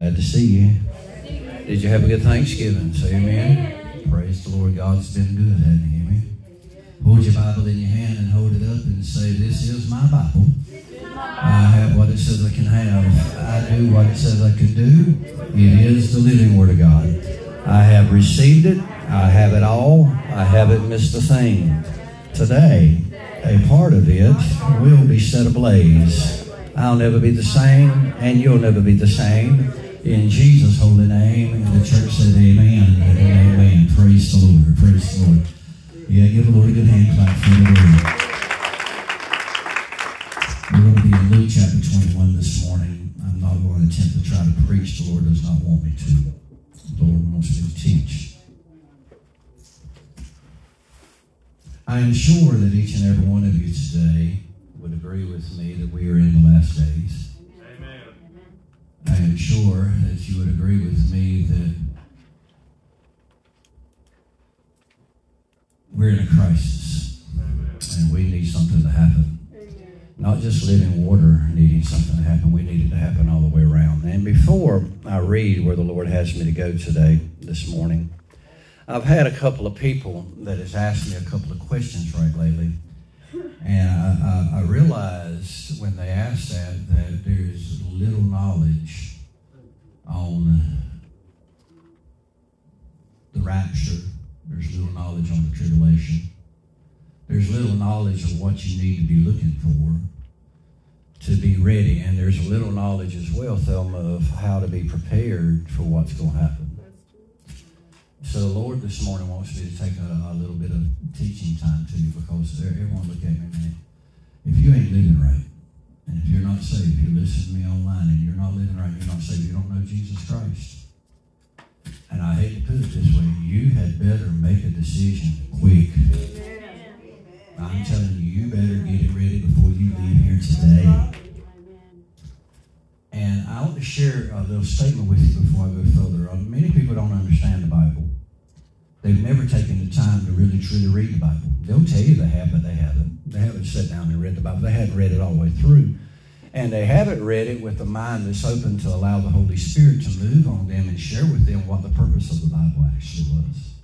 Glad to see you. Did you have a good Thanksgiving? Say amen. Praise the Lord. God's been good, hasn't he? Amen. Hold your Bible in your hand and hold it up and say, This is my Bible. I have what it says I can have. I do what it says I can do. It is the living Word of God. I have received it. I have it all. I haven't missed a thing. Today, a part of it will be set ablaze. I'll never be the same, and you'll never be the same. In Jesus' holy name, and the church said amen and amen. Praise the Lord. Praise the Lord. Yeah, give the Lord a good hand clap for the Lord. We're going to be in Luke chapter 21 this morning. I'm not going to attempt to try to preach. The Lord does not want me to. The Lord wants me to teach. I am sure that each and every one of you today would agree with me that we are in the last days. I am sure that you would agree with me that we're in a crisis and we need something to happen. Not just living water needing something to happen, we need it to happen all the way around. And before I read where the Lord has me to go today, this morning, I've had a couple of people that has asked me a couple of questions right lately. And I, I, I realized when they asked that that there's little knowledge on the rapture. There's little knowledge on the tribulation. There's little knowledge of what you need to be looking for to be ready. And there's a little knowledge as well, Thelma, of how to be prepared for what's going to happen. So the Lord this morning wants me to take a, a little bit of teaching time to you because everyone look at me a minute. If you ain't living right, and if you're not saved, you listen to me online and you're not living right, you're not saved, you don't know Jesus Christ. And I hate to put it this way, you had better make a decision quick. I'm telling you, you better get it ready before you leave here today. And I want to share a little statement with you before I go further. Uh, many people don't understand the Bible. They've never taken the time to really truly read the Bible. They'll tell you they have, but they haven't. They haven't sat down and read the Bible. They haven't read it all the way through. And they haven't read it with a mind that's open to allow the Holy Spirit to move on them and share with them what the purpose of the Bible actually was.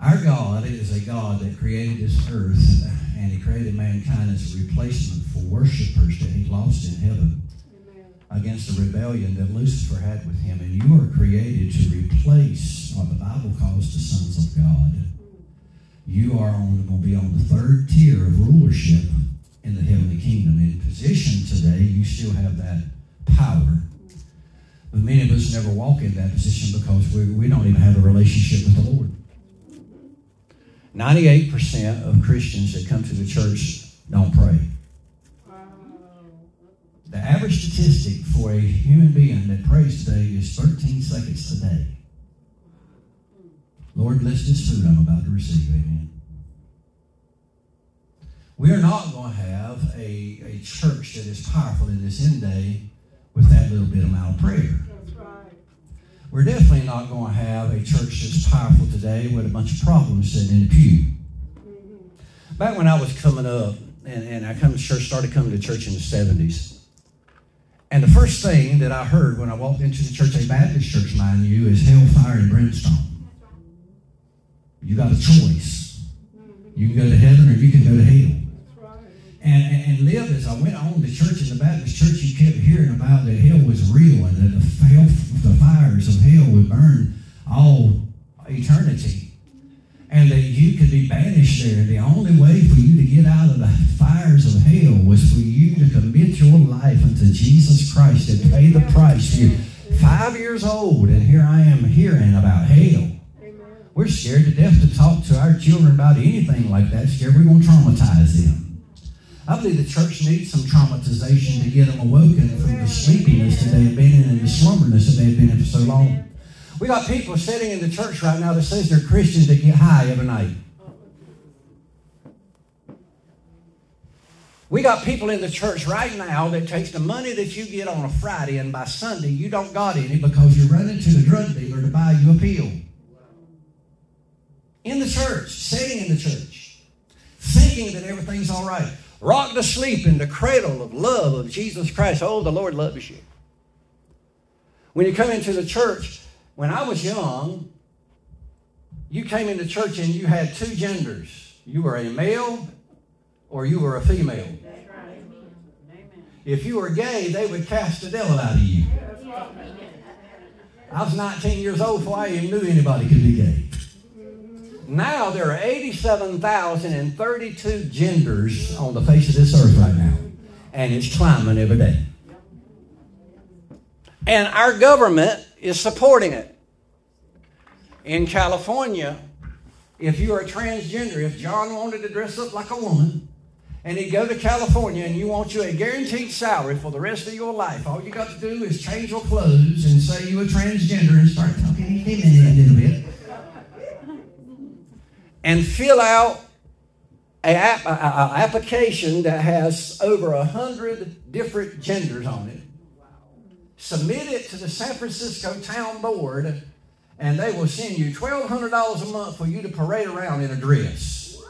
Our God is a God that created this earth and He created mankind as a replacement for worshipers that He lost in heaven against the rebellion that Lucifer had with him. And you are created to replace what the Bible calls the sons of God. You are on, going to be on the third tier of rulership in the heavenly kingdom. In position today, you still have that power. But many of us never walk in that position because we, we don't even have a relationship with the Lord. 98% of Christians that come to the church don't pray. The average statistic for a human being that prays today is 13 seconds a day. Lord, bless this food I'm about to receive. Amen. We are not going to have a, a church that is powerful in this end day with that little bit amount of prayer. We're definitely not going to have a church that's powerful today with a bunch of problems sitting in the pew. Mm-hmm. Back when I was coming up, and, and I come to church, started coming to church in the 70s. And the first thing that I heard when I walked into the church, a Baptist church, mind you, is hellfire and brimstone. You got a choice. You can go to heaven or you can go to hell. And, and, and live as I went on to church in the Baptist church, you kept hearing about that hell was real and that the, hell, the fires of hell would burn all eternity and that you could be banished there. The only way for you to get out of the fires of hell was for you to commit your life unto Jesus Christ and pay the price. You're five years old, and here I am hearing about hell. We're scared to death to talk to our children about anything like that. Scared we're going to traumatize them. I believe the church needs some traumatization to get them awoken from the sleepiness that they have been in and the slumberness that they have been in for so long. We got people sitting in the church right now that says they're Christians that get high every night. We got people in the church right now that takes the money that you get on a Friday and by Sunday you don't got any because you're running to the drug dealer to buy you a pill. In the church, sitting in the church, thinking that everything's all right. Rocked asleep in the cradle of love of Jesus Christ. Oh, the Lord loves you. When you come into the church, when I was young, you came into church and you had two genders. You were a male or you were a female. If you were gay, they would cast the devil out of you. I was 19 years old before I even knew anybody could be gay. Now there are 87,032 genders on the face of this earth right now, and it's climbing every day. And our government is supporting it. In California, if you are transgender, if John wanted to dress up like a woman, and he'd go to California and you want you a guaranteed salary for the rest of your life, all you got to do is change your clothes and say you're transgender and start talking feminine a little bit. And fill out an application that has over a hundred different genders on it. Submit it to the San Francisco Town Board, and they will send you $1,200 a month for you to parade around in a dress.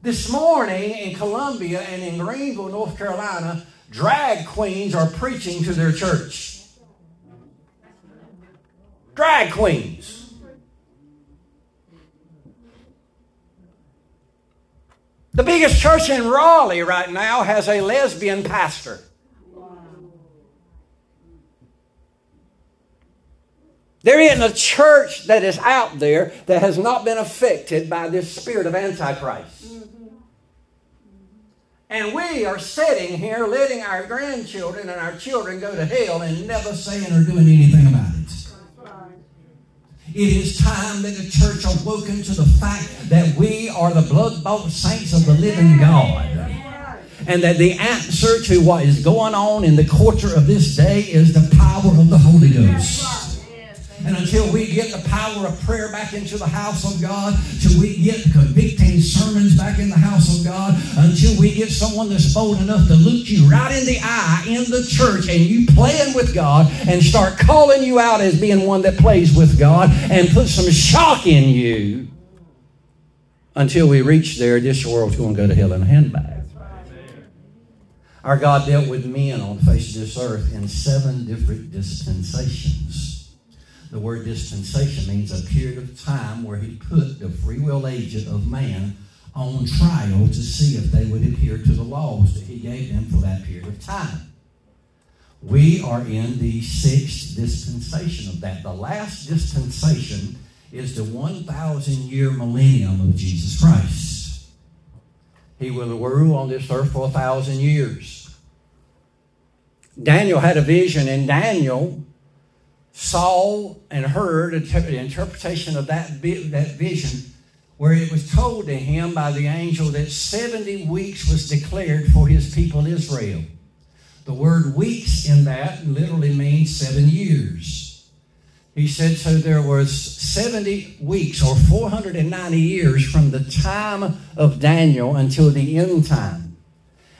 This morning in Columbia and in Greenville, North Carolina, drag queens are preaching to their church. Drag queens. The biggest church in Raleigh right now has a lesbian pastor. There isn't a church that is out there that has not been affected by this spirit of Antichrist. And we are sitting here letting our grandchildren and our children go to hell and never saying or doing anything about it. It is time that the church awoken to the fact that we are the blood bought saints of the living God. And that the answer to what is going on in the culture of this day is the power of the Holy Ghost. And until we get the power of prayer back into the house of God, till we get convicting sermons back in the house of God, we get someone that's bold enough to look you right in the eye in the church and you playing with God and start calling you out as being one that plays with God and put some shock in you, until we reach there, this world's going to go to hell in a handbag. Our God dealt with men on the face of this earth in seven different dispensations. The word dispensation means a period of time where he put the free will agent of man on trial to see if they would adhere to the laws that he gave them for that period of time. We are in the sixth dispensation of that. The last dispensation is the 1,000 year millennium of Jesus Christ. He will rule on this earth for a thousand years. Daniel had a vision, and Daniel saw and heard the interpretation of that, that vision where it was told to him by the angel that 70 weeks was declared for his people Israel. The word weeks in that literally means seven years. He said, so there was 70 weeks or 490 years from the time of Daniel until the end time.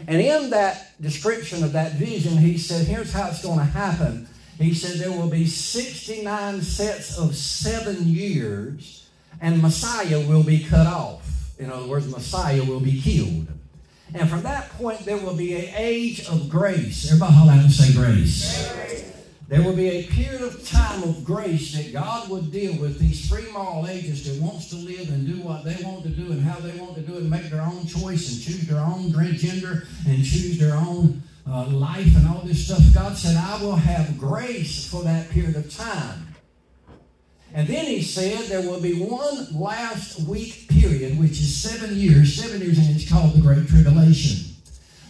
And in that description of that vision, he said, here's how it's going to happen he said there will be 69 sets of seven years, and Messiah will be cut off. In other words, Messiah will be killed. And from that point, there will be an age of grace. Everybody holler out and say grace. grace. There will be a period of time of grace that God would deal with these free moral ages that wants to live and do what they want to do and how they want to do and make their own choice and choose their own gender and choose their own uh, life and all this stuff, God said, I will have grace for that period of time. And then he said there will be one last week period, which is seven years, seven years, and it's called the Great Tribulation.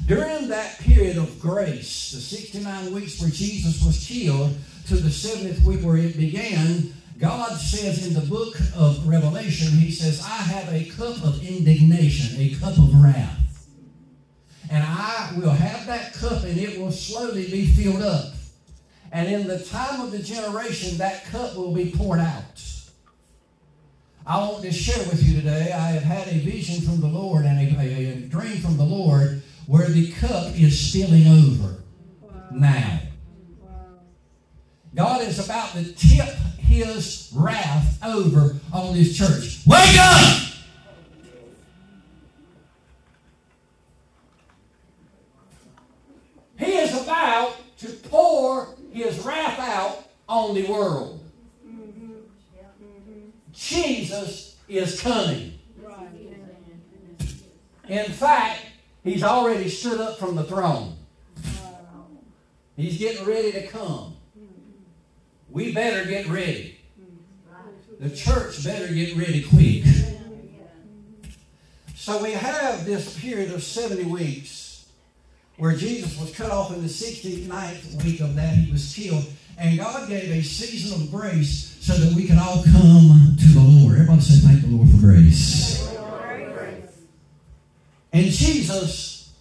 During that period of grace, the 69 weeks where Jesus was killed, to the 70th week where it began, God says in the book of Revelation, He says, I have a cup of indignation, a cup of wrath. And I will have that cup and it will slowly be filled up. And in the time of the generation, that cup will be poured out. I want to share with you today. I have had a vision from the Lord and a, a, a dream from the Lord where the cup is spilling over wow. now. God is about to tip his wrath over on his church. Wake up! He is about to pour his wrath out on the world. Jesus is coming. In fact, he's already stood up from the throne. He's getting ready to come. We better get ready. The church better get ready quick. So we have this period of 70 weeks where Jesus was cut off in the 69th week of that. He was killed. And God gave a season of grace so that we can all come to the Lord. Everybody say, Thank the Lord for grace. And Jesus,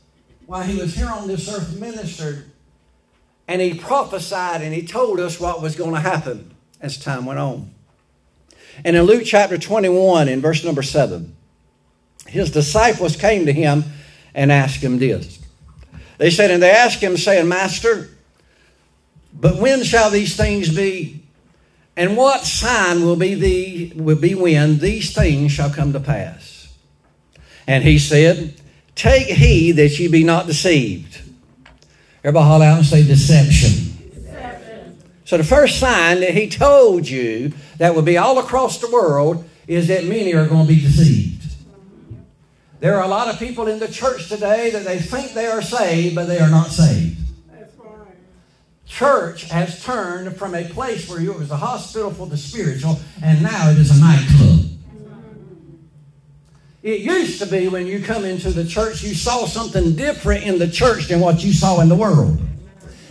while he was here on this earth, ministered and he prophesied and he told us what was going to happen as time went on. And in Luke chapter 21, in verse number 7, his disciples came to him and asked him this. They said, and they asked him, saying, Master, but when shall these things be? And what sign will be the will be when these things shall come to pass? And he said, Take heed that ye be not deceived. Everybody holler out and say deception. deception. So the first sign that he told you that will be all across the world is that many are going to be deceived. There are a lot of people in the church today that they think they are saved, but they are not saved. Church has turned from a place where it was a hospital for the spiritual, and now it is a nightclub. It used to be when you come into the church, you saw something different in the church than what you saw in the world.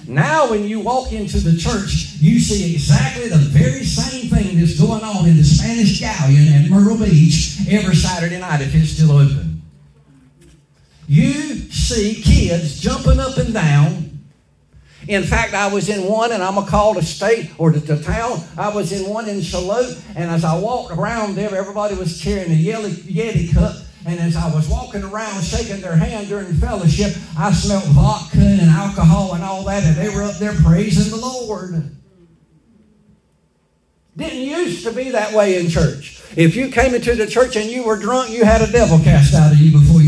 Now, when you walk into the church, you see exactly the very same thing that's going on in the Spanish Galleon at Myrtle Beach every Saturday night if it's still open. You see kids jumping up and down in fact, I was in one, and I'm going to call the state or the, the, town. I was in one in Shallotte, and as I walked around there, everybody was carrying a Yeti, Yeti cup. And as I was walking around shaking their hand during fellowship, I smelled vodka and alcohol and all that, and they were up there praising the Lord. Didn't used to be that way in church. If you came into the church and you were drunk, you had a devil cast out of you before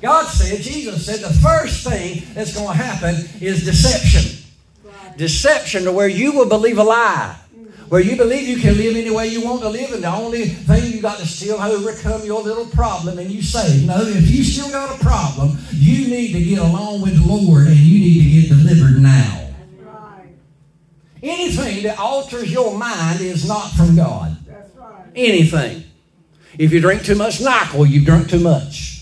God said, Jesus said, the first thing that's going to happen is deception. Deception to where you will believe a lie. Where you believe you can live any way you want to live, and the only thing you got to still overcome your little problem, and you say, No, if you still got a problem, you need to get along with the Lord and you need to get delivered now. Anything that alters your mind is not from God. Anything. If you drink too much NyQuil, you've drunk too much.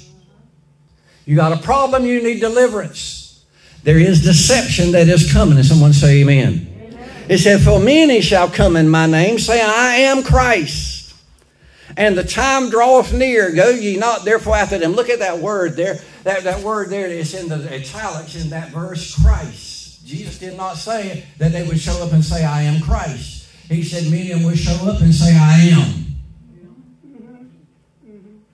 You got a problem, you need deliverance. There is deception that is coming. And someone say amen. amen. It said, For many shall come in my name, saying, I am Christ. And the time draweth near. Go ye not therefore after them. Look at that word there. That, that word there is in the italics in that verse, Christ. Jesus did not say that they would show up and say, I am Christ. He said, Many would show up and say, I am.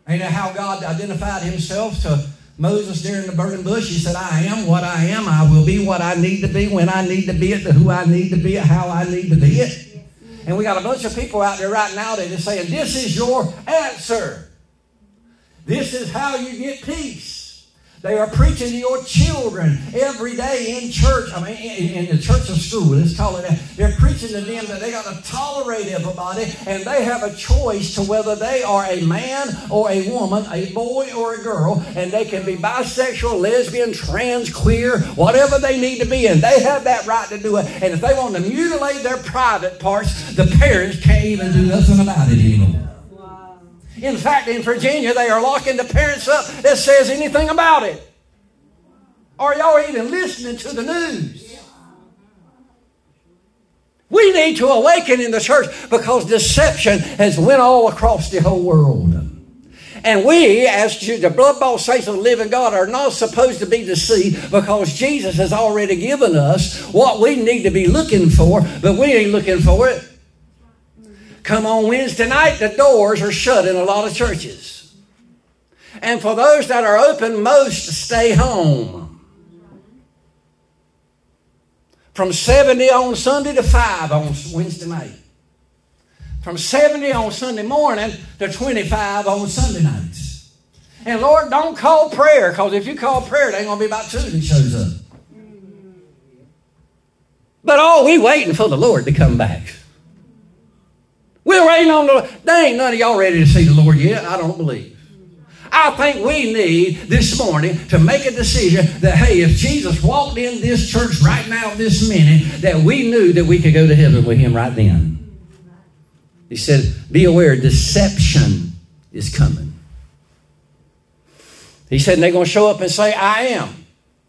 Ain't that how God identified himself to Moses during the burning bush, he said, I am what I am. I will be what I need to be when I need to be it, to who I need to be it, how I need to be it. And we got a bunch of people out there right now that are saying, This is your answer. This is how you get peace. They are preaching to your children every day in church. I mean, in, in the church of school, let's call it that. They're preaching to them that they got to tolerate everybody, and they have a choice to whether they are a man or a woman, a boy or a girl, and they can be bisexual, lesbian, trans, queer, whatever they need to be, and they have that right to do it. And if they want to mutilate their private parts, the parents can't even do nothing about it anymore. In fact, in Virginia, they are locking the parents up that says anything about it. Are y'all even listening to the news? We need to awaken in the church because deception has went all across the whole world. And we, as the blood bought saints of the living God, are not supposed to be deceived because Jesus has already given us what we need to be looking for, but we ain't looking for it. Come on Wednesday night, the doors are shut in a lot of churches. And for those that are open, most stay home. From 70 on Sunday to 5 on Wednesday night. From 70 on Sunday morning to 25 on Sunday nights. And Lord, don't call prayer, because if you call prayer, it ain't going to be about two that shows up. But oh, we waiting for the Lord to come back. We're waiting on the There ain't none of y'all ready to see the Lord yet. I don't believe. I think we need this morning to make a decision that, hey, if Jesus walked in this church right now, this minute, that we knew that we could go to heaven with him right then. He said, Be aware, deception is coming. He said, they're going to show up and say, I am.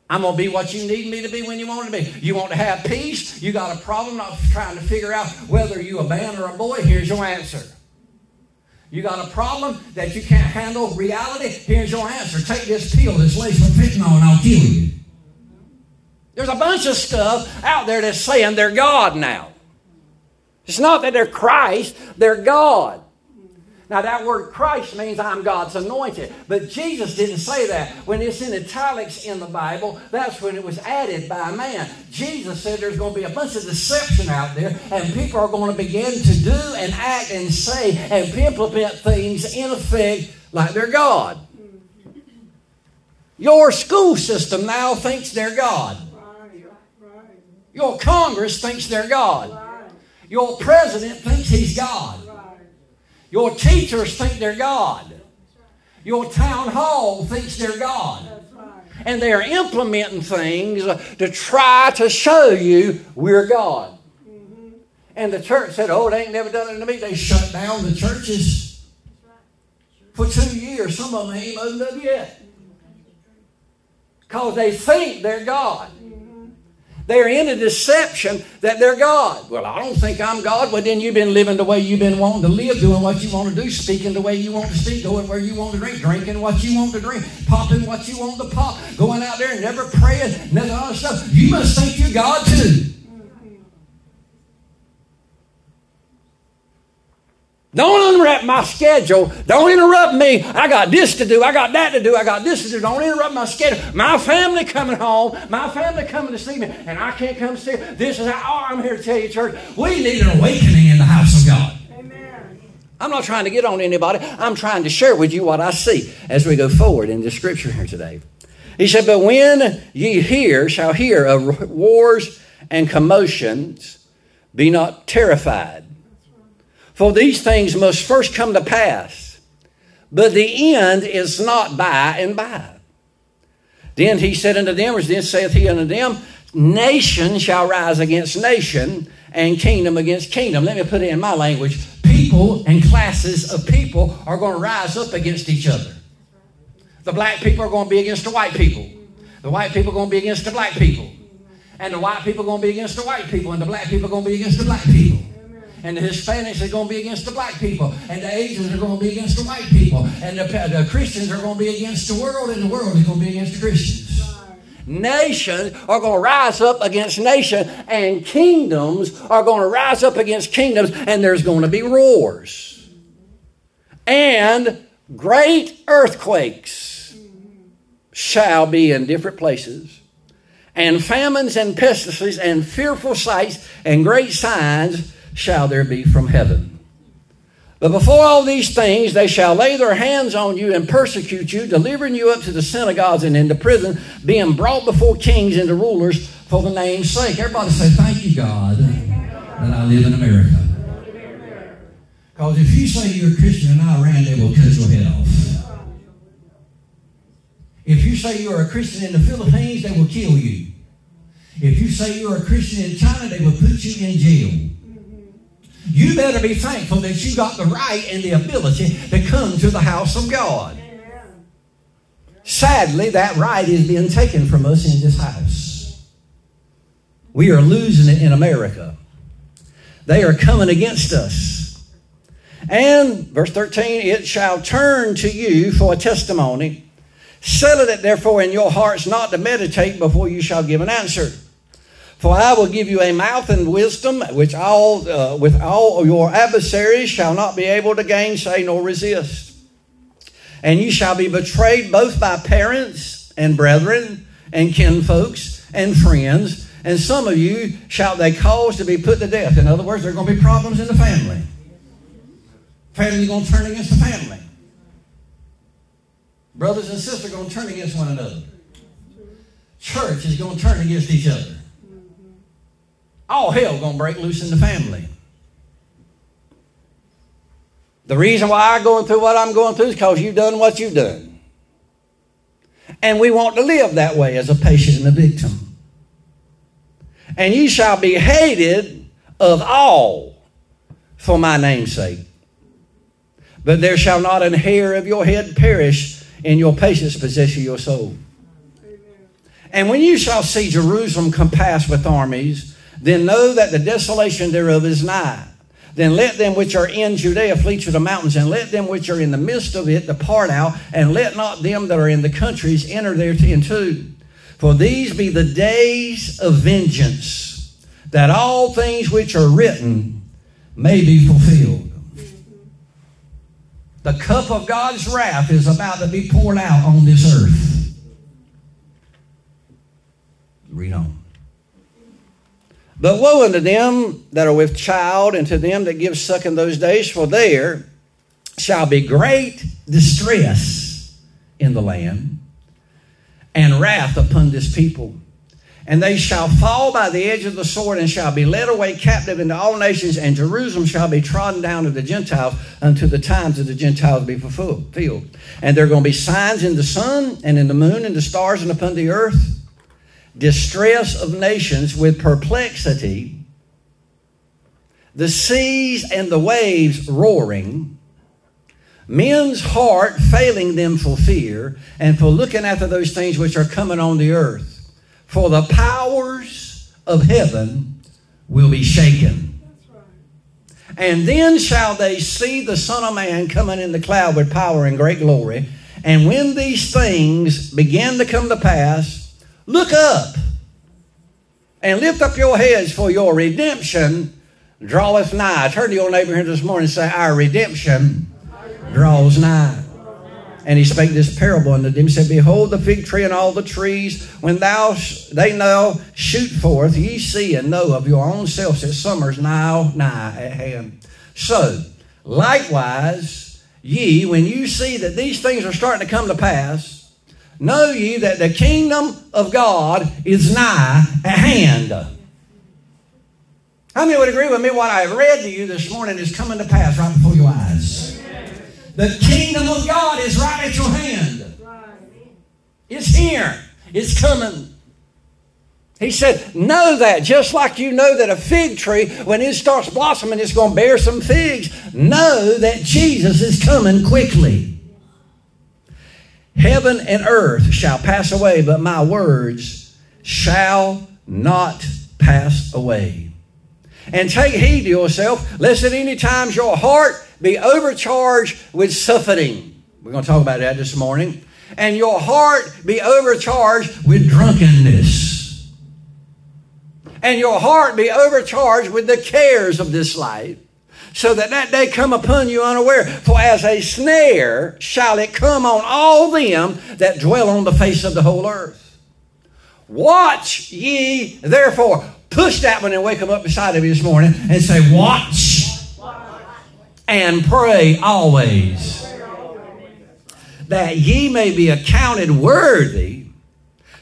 I'm going to be what you need me to be when you want to be. You want to have peace? You got a problem not trying to figure out whether you a man or a boy? Here's your answer. You got a problem that you can't handle reality? Here's your answer. Take this pill that's laced with fentanyl and I'll kill you. There's a bunch of stuff out there that's saying they're God now. It's not that they're Christ, they're God. Now, that word Christ means I'm God's anointed. But Jesus didn't say that. When it's in italics in the Bible, that's when it was added by man. Jesus said there's going to be a bunch of deception out there, and people are going to begin to do and act and say and implement things in effect like they're God. Your school system now thinks they're God. Your Congress thinks they're God. Your president thinks he's God. Your teachers think they're God. Your town hall thinks they're God. And they are implementing things to try to show you we're God. And the church said, Oh, they ain't never done it to me. They shut down the churches for two years. Some of them ain't opened up yet. Because they think they're God. They're in a deception that they're God. Well, I don't think I'm God. Well, then you've been living the way you've been wanting to live, doing what you want to do, speaking the way you want to speak, going where you want to drink, drinking what you want to drink, popping what you want to pop, going out there and never praying, of that stuff. You must think you're God too. Don't unwrap my schedule. Don't interrupt me. I got this to do. I got that to do. I got this to do. Don't interrupt my schedule. My family coming home. My family coming to see me, and I can't come see. This is how oh, I'm here to tell you, church. We need an awakening in the house of God. Amen. I'm not trying to get on anybody. I'm trying to share with you what I see as we go forward in the scripture here today. He said, "But when ye hear, shall hear of wars and commotions, be not terrified." For these things must first come to pass, but the end is not by and by. Then he said unto them, or then saith he unto them, Nation shall rise against nation, and kingdom against kingdom. Let me put it in my language. People and classes of people are going to rise up against each other. The black people are going to be against the white people. The white people are going to be against the black people. And the white people are going to be against the white people. And the black people are going to be against the black people and the Hispanics are going to be against the black people, and the Asians are going to be against the white people, and the, the Christians are going to be against the world, and the world is going to be against the Christians. Nations are going to rise up against nation, and kingdoms are going to rise up against kingdoms, and there's going to be wars. And great earthquakes shall be in different places, and famines and pestilences, and fearful sights, and great signs shall there be from heaven. But before all these things, they shall lay their hands on you and persecute you, delivering you up to the synagogues and into prison, being brought before kings and the rulers for the name's sake. Everybody say, Thank you, God, that I live in America. Because if you say you're a Christian in Iran, they will cut your head off. If you say you're a Christian in the Philippines, they will kill you. If you say you're a Christian in China, they will put you in jail. You better be thankful that you got the right and the ability to come to the house of God. Sadly, that right is being taken from us in this house. We are losing it in America. They are coming against us. And, verse 13, it shall turn to you for a testimony. Settle it therefore in your hearts not to meditate before you shall give an answer. For I will give you a mouth and wisdom, which all uh, with all your adversaries shall not be able to gainsay nor resist. And you shall be betrayed both by parents and brethren and kinfolks and friends, and some of you shall they cause to be put to death. In other words, there are going to be problems in the family. Family going to turn against the family. Brothers and sisters are going to turn against one another. Church is going to turn against each other. All hell to break loose in the family. The reason why I'm going through what I'm going through is because you've done what you've done. And we want to live that way as a patient and a victim. And you shall be hated of all for my name's sake. But there shall not an hair of your head perish, in your patience possess your soul. And when you shall see Jerusalem compassed with armies, then know that the desolation thereof is nigh. Then let them which are in Judea flee to the mountains, and let them which are in the midst of it depart out, and let not them that are in the countries enter therein too. For these be the days of vengeance, that all things which are written may be fulfilled. The cup of God's wrath is about to be poured out on this earth. Read on. But woe unto them that are with child, and to them that give suck in those days, for there shall be great distress in the land, and wrath upon this people. And they shall fall by the edge of the sword, and shall be led away captive into all nations, and Jerusalem shall be trodden down of the Gentiles until the times of the Gentiles be fulfilled. And there are going to be signs in the sun, and in the moon, and the stars, and upon the earth distress of nations with perplexity, the seas and the waves roaring, men's heart failing them for fear and for looking after those things which are coming on the earth. For the powers of heaven will be shaken. And then shall they see the Son of Man coming in the cloud with power and great glory. And when these things begin to come to pass, Look up and lift up your heads, for your redemption draweth nigh. Turn to your neighbor here this morning and say, Our redemption draws nigh. And he spake this parable unto them. He said, Behold the fig tree and all the trees, when thou they now shoot forth, ye see and know of your own selves that summer's now nigh at hand. So, likewise, ye, when you see that these things are starting to come to pass, Know ye that the kingdom of God is nigh at hand. How many would agree with me? What I have read to you this morning is coming to pass right before your eyes. The kingdom of God is right at your hand. It's here. It's coming. He said, Know that, just like you know that a fig tree, when it starts blossoming, it's going to bear some figs. Know that Jesus is coming quickly. Heaven and earth shall pass away, but my words shall not pass away. And take heed to yourself, lest at any times your heart be overcharged with suffering. We're going to talk about that this morning. And your heart be overcharged with drunkenness. And your heart be overcharged with the cares of this life so that that day come upon you unaware. For as a snare shall it come on all them that dwell on the face of the whole earth. Watch ye therefore. Push that one and wake them up beside of you this morning and say, Watch and pray always that ye may be accounted worthy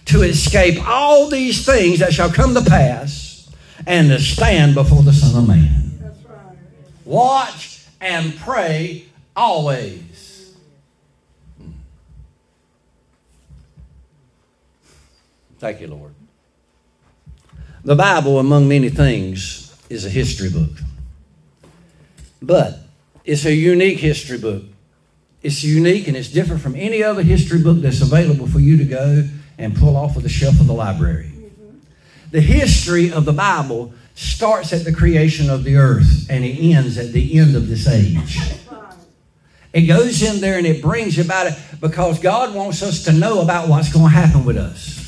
to escape all these things that shall come to pass and to stand before the Son of Man. Watch and pray always. Hmm. Thank you, Lord. The Bible, among many things, is a history book. But it's a unique history book. It's unique and it's different from any other history book that's available for you to go and pull off of the shelf of the library. The history of the Bible starts at the creation of the earth and it ends at the end of this age. It goes in there and it brings about it because God wants us to know about what's going to happen with us.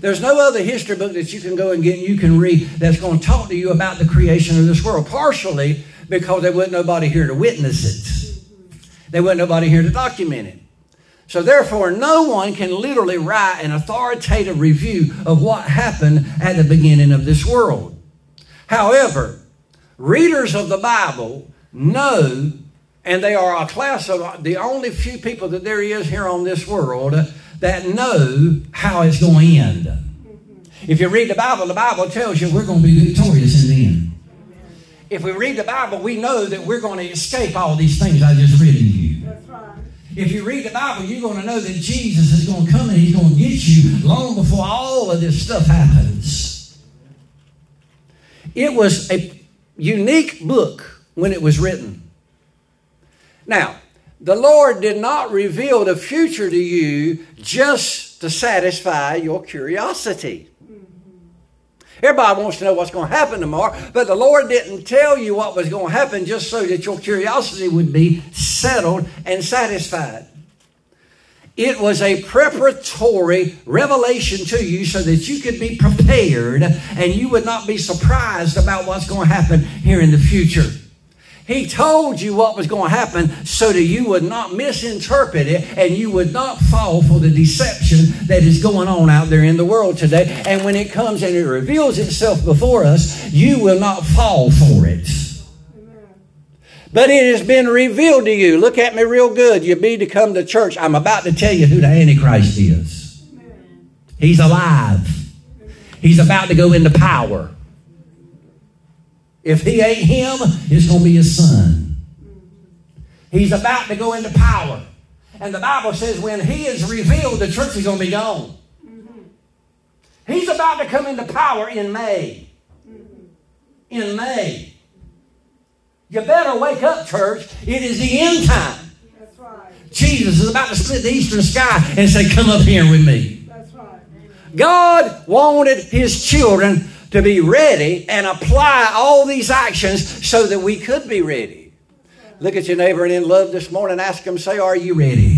There's no other history book that you can go and get and you can read that's going to talk to you about the creation of this world. Partially because there wasn't nobody here to witness it. There wasn't nobody here to document it. So therefore, no one can literally write an authoritative review of what happened at the beginning of this world. However, readers of the Bible know And they are a class of the only few people that there is here on this world that know how it's going to end. If you read the Bible, the Bible tells you we're going to be victorious in the end. If we read the Bible, we know that we're going to escape all these things I just read to you. If you read the Bible, you're going to know that Jesus is going to come and he's going to get you long before all of this stuff happens. It was a unique book when it was written. Now, the Lord did not reveal the future to you just to satisfy your curiosity. Everybody wants to know what's going to happen tomorrow, but the Lord didn't tell you what was going to happen just so that your curiosity would be settled and satisfied. It was a preparatory revelation to you so that you could be prepared and you would not be surprised about what's going to happen here in the future. He told you what was going to happen so that you would not misinterpret it and you would not fall for the deception that is going on out there in the world today. And when it comes and it reveals itself before us, you will not fall for it. But it has been revealed to you. Look at me real good. You need to come to church. I'm about to tell you who the Antichrist is. He's alive. He's about to go into power. If he ain't him, it's going to be his son. He's about to go into power. And the Bible says when he is revealed, the church is going to be gone. He's about to come into power in May. In May. You better wake up, church. It is the end time. That's right. Jesus is about to split the eastern sky and say, Come up here with me. God wanted his children to be ready and apply all these actions so that we could be ready. Look at your neighbor and in love this morning, ask him, say, Are you ready?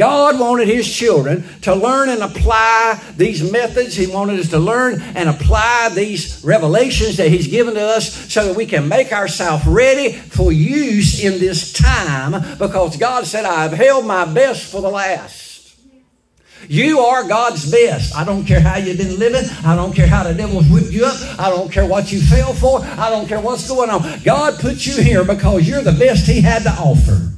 God wanted His children to learn and apply these methods. He wanted us to learn and apply these revelations that He's given to us so that we can make ourselves ready for use in this time because God said, I have held my best for the last. You are God's best. I don't care how you've been living. I don't care how the devil's whipped you up. I don't care what you fell for. I don't care what's going on. God put you here because you're the best He had to offer.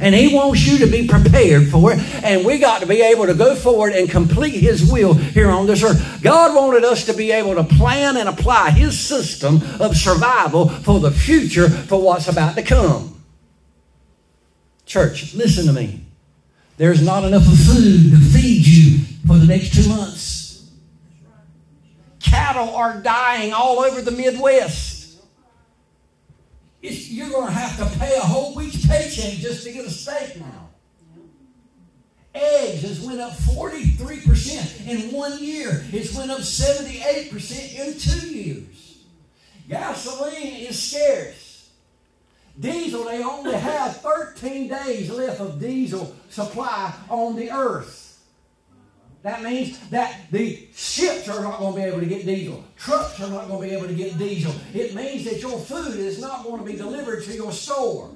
And He wants you to be prepared for it. And we got to be able to go forward and complete His will here on this earth. God wanted us to be able to plan and apply His system of survival for the future, for what's about to come. Church, listen to me. There's not enough food to feed you for the next two months. Cattle are dying all over the Midwest. It's, you're going to have to pay a whole week's paycheck just to get a steak now. Eggs has went up 43% in one year. It's went up 78% in two years. Gasoline is scarce. Diesel, they only have 13 days left of diesel supply on the earth. That means that the ships are not going to be able to get diesel. Trucks are not going to be able to get diesel. It means that your food is not going to be delivered to your store.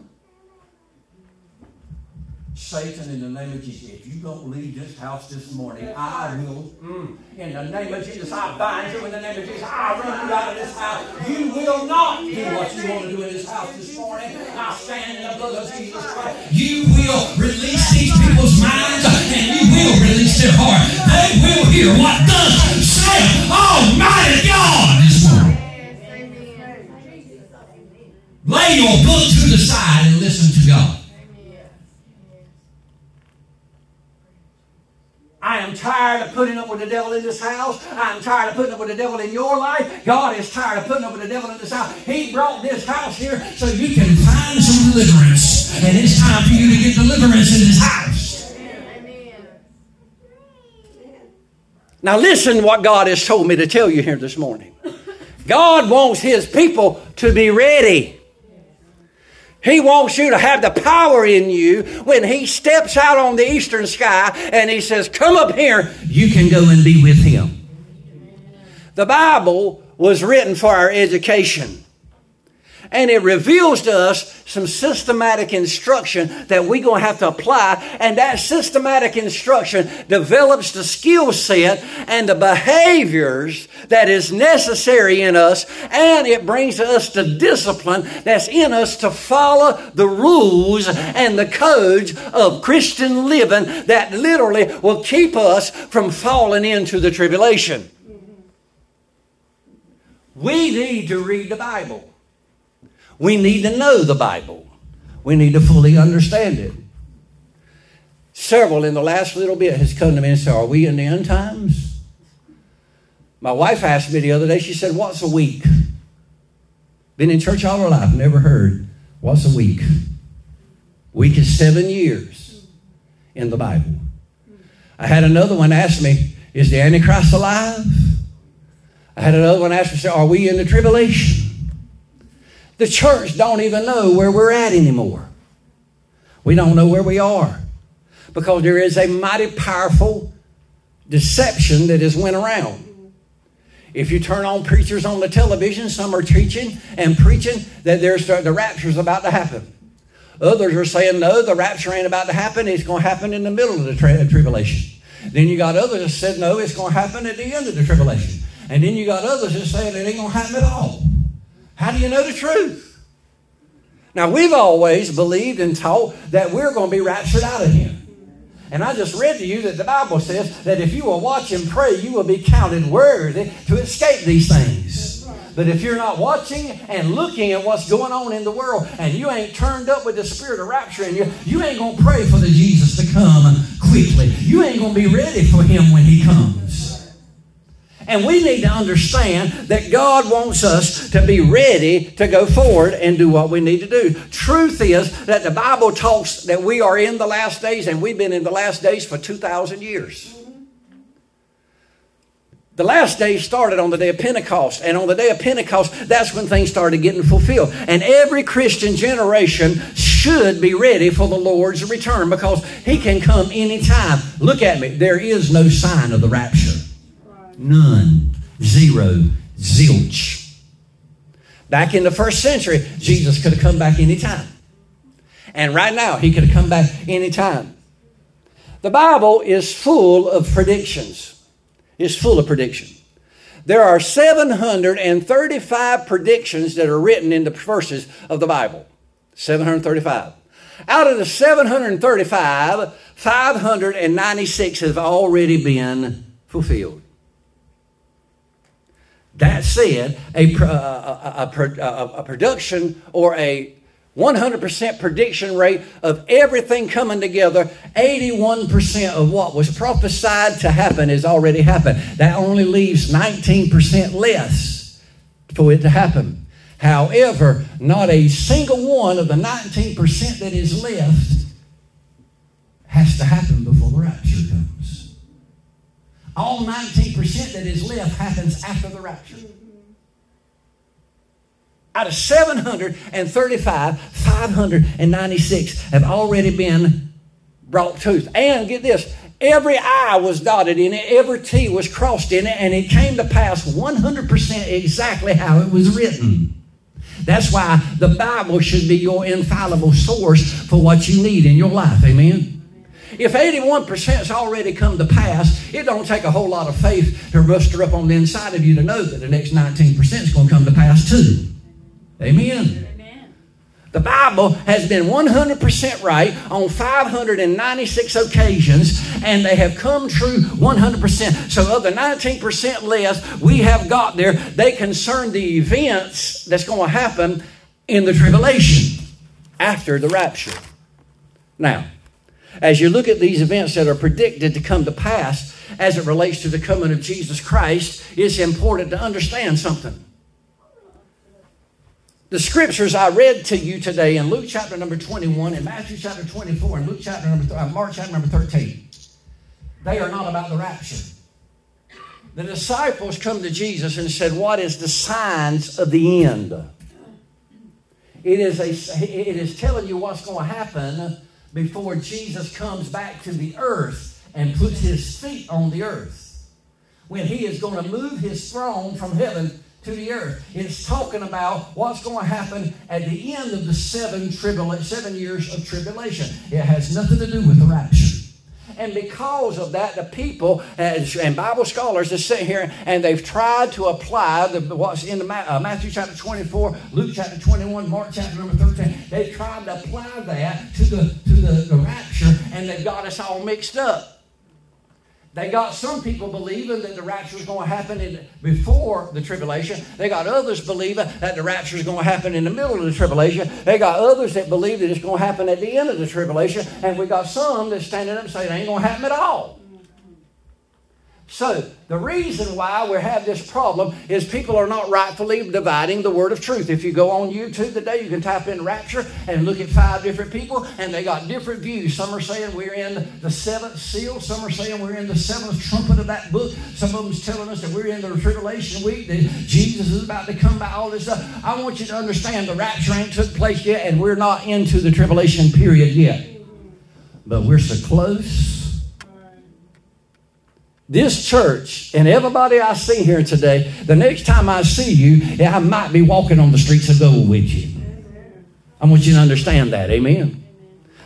Satan, in the name of Jesus, if you don't leave this house this morning, I will, mm, in the name of Jesus, I bind you in the name of Jesus. I run you out of this house. You will not do what you want to do in this house this morning. I stand in the blood of Jesus Christ. You will release these people's minds and you will release their heart. They will hear what does say Almighty God this morning. Lay your book to the side and listen to God. I am tired of putting up with the devil in this house. I am tired of putting up with the devil in your life. God is tired of putting up with the devil in this house. He brought this house here so you can find some deliverance. And it's time for you to get deliverance in this house. Now, listen what God has told me to tell you here this morning. God wants His people to be ready. He wants you to have the power in you when He steps out on the eastern sky and He says, Come up here, you can go and be with Him. The Bible was written for our education. And it reveals to us some systematic instruction that we're going to have to apply. And that systematic instruction develops the skill set and the behaviors that is necessary in us. And it brings us the discipline that's in us to follow the rules and the codes of Christian living that literally will keep us from falling into the tribulation. We need to read the Bible. We need to know the Bible. We need to fully understand it. Several in the last little bit has come to me and said, Are we in the end times? My wife asked me the other day, she said, What's a week? Been in church all her life, never heard. What's a week? Week is seven years in the Bible. I had another one ask me, Is the Antichrist alive? I had another one ask me, Are we in the tribulation? The church don't even know where we're at anymore. We don't know where we are because there is a mighty powerful deception that has went around. If you turn on preachers on the television, some are teaching and preaching that there's the rapture is about to happen. Others are saying, no, the rapture ain't about to happen. It's going to happen in the middle of the tri- tribulation. Then you got others that said, no, it's going to happen at the end of the tribulation. And then you got others that said it ain't going to happen at all. How do you know the truth? Now, we've always believed and taught that we're going to be raptured out of here. And I just read to you that the Bible says that if you will watch and pray, you will be counted worthy to escape these things. But if you're not watching and looking at what's going on in the world and you ain't turned up with the spirit of rapture in you, you ain't going to pray for the Jesus to come quickly. You ain't going to be ready for him when he comes. And we need to understand that God wants us to be ready to go forward and do what we need to do. Truth is that the Bible talks that we are in the last days, and we've been in the last days for 2,000 years. The last days started on the day of Pentecost, and on the day of Pentecost, that's when things started getting fulfilled. And every Christian generation should be ready for the Lord's return because He can come anytime. Look at me, there is no sign of the rapture. None. Zero. Zilch. Back in the first century, Jesus could have come back anytime. And right now, he could have come back anytime. The Bible is full of predictions. It's full of predictions. There are 735 predictions that are written in the verses of the Bible. 735. Out of the 735, 596 have already been fulfilled. That said, a, uh, uh, a, a, uh, a, production or a 100% prediction rate of everything coming together, 81% of what was prophesied to happen has already happened. That only leaves 19% less for it to happen. However, not a single one of the 19% that is left has to happen before the rapture comes. All 19% that is left happens after the rapture. Out of 735, 596 have already been brought to. And get this every I was dotted in it, every T was crossed in it, and it came to pass 100% exactly how it was written. That's why the Bible should be your infallible source for what you need in your life. Amen. If 81% has already come to pass, it don't take a whole lot of faith to muster up on the inside of you to know that the next 19% is going to come to pass too. Amen. The Bible has been 100% right on 596 occasions, and they have come true 100%. So, of the 19% less we have got there, they concern the events that's going to happen in the tribulation after the rapture. Now, as you look at these events that are predicted to come to pass as it relates to the coming of Jesus Christ, it's important to understand something. The scriptures I read to you today in Luke chapter number 21, in Matthew chapter 24, and Luke chapter number, uh, Mark chapter number 13, they are not about the rapture. The disciples come to Jesus and said, What is the signs of the end? It is, a, it is telling you what's going to happen before Jesus comes back to the earth and puts his feet on the earth. When he is going to move his throne from heaven to the earth. It's talking about what's going to happen at the end of the seven, tribula- seven years of tribulation. It has nothing to do with the rapture. And because of that, the people and Bible scholars are sitting here and they've tried to apply the, what's in the, uh, Matthew chapter 24, Luke chapter 21, Mark chapter number 13. They've tried to apply that to the, to the, the rapture and they've got us all mixed up. They got some people believing that the rapture is going to happen in, before the tribulation. They got others believing that the rapture is going to happen in the middle of the tribulation. They got others that believe that it's going to happen at the end of the tribulation. And we got some that's standing up and saying it ain't going to happen at all. So, the reason why we have this problem is people are not rightfully dividing the word of truth. If you go on YouTube today, you can type in rapture and look at five different people, and they got different views. Some are saying we're in the seventh seal, some are saying we're in the seventh trumpet of that book. Some of them's telling us that we're in the tribulation week, that Jesus is about to come by, all this stuff. I want you to understand the rapture ain't took place yet, and we're not into the tribulation period yet. But we're so close this church and everybody I see here today, the next time I see you, I might be walking on the streets of gold with you. I want you to understand that. Amen.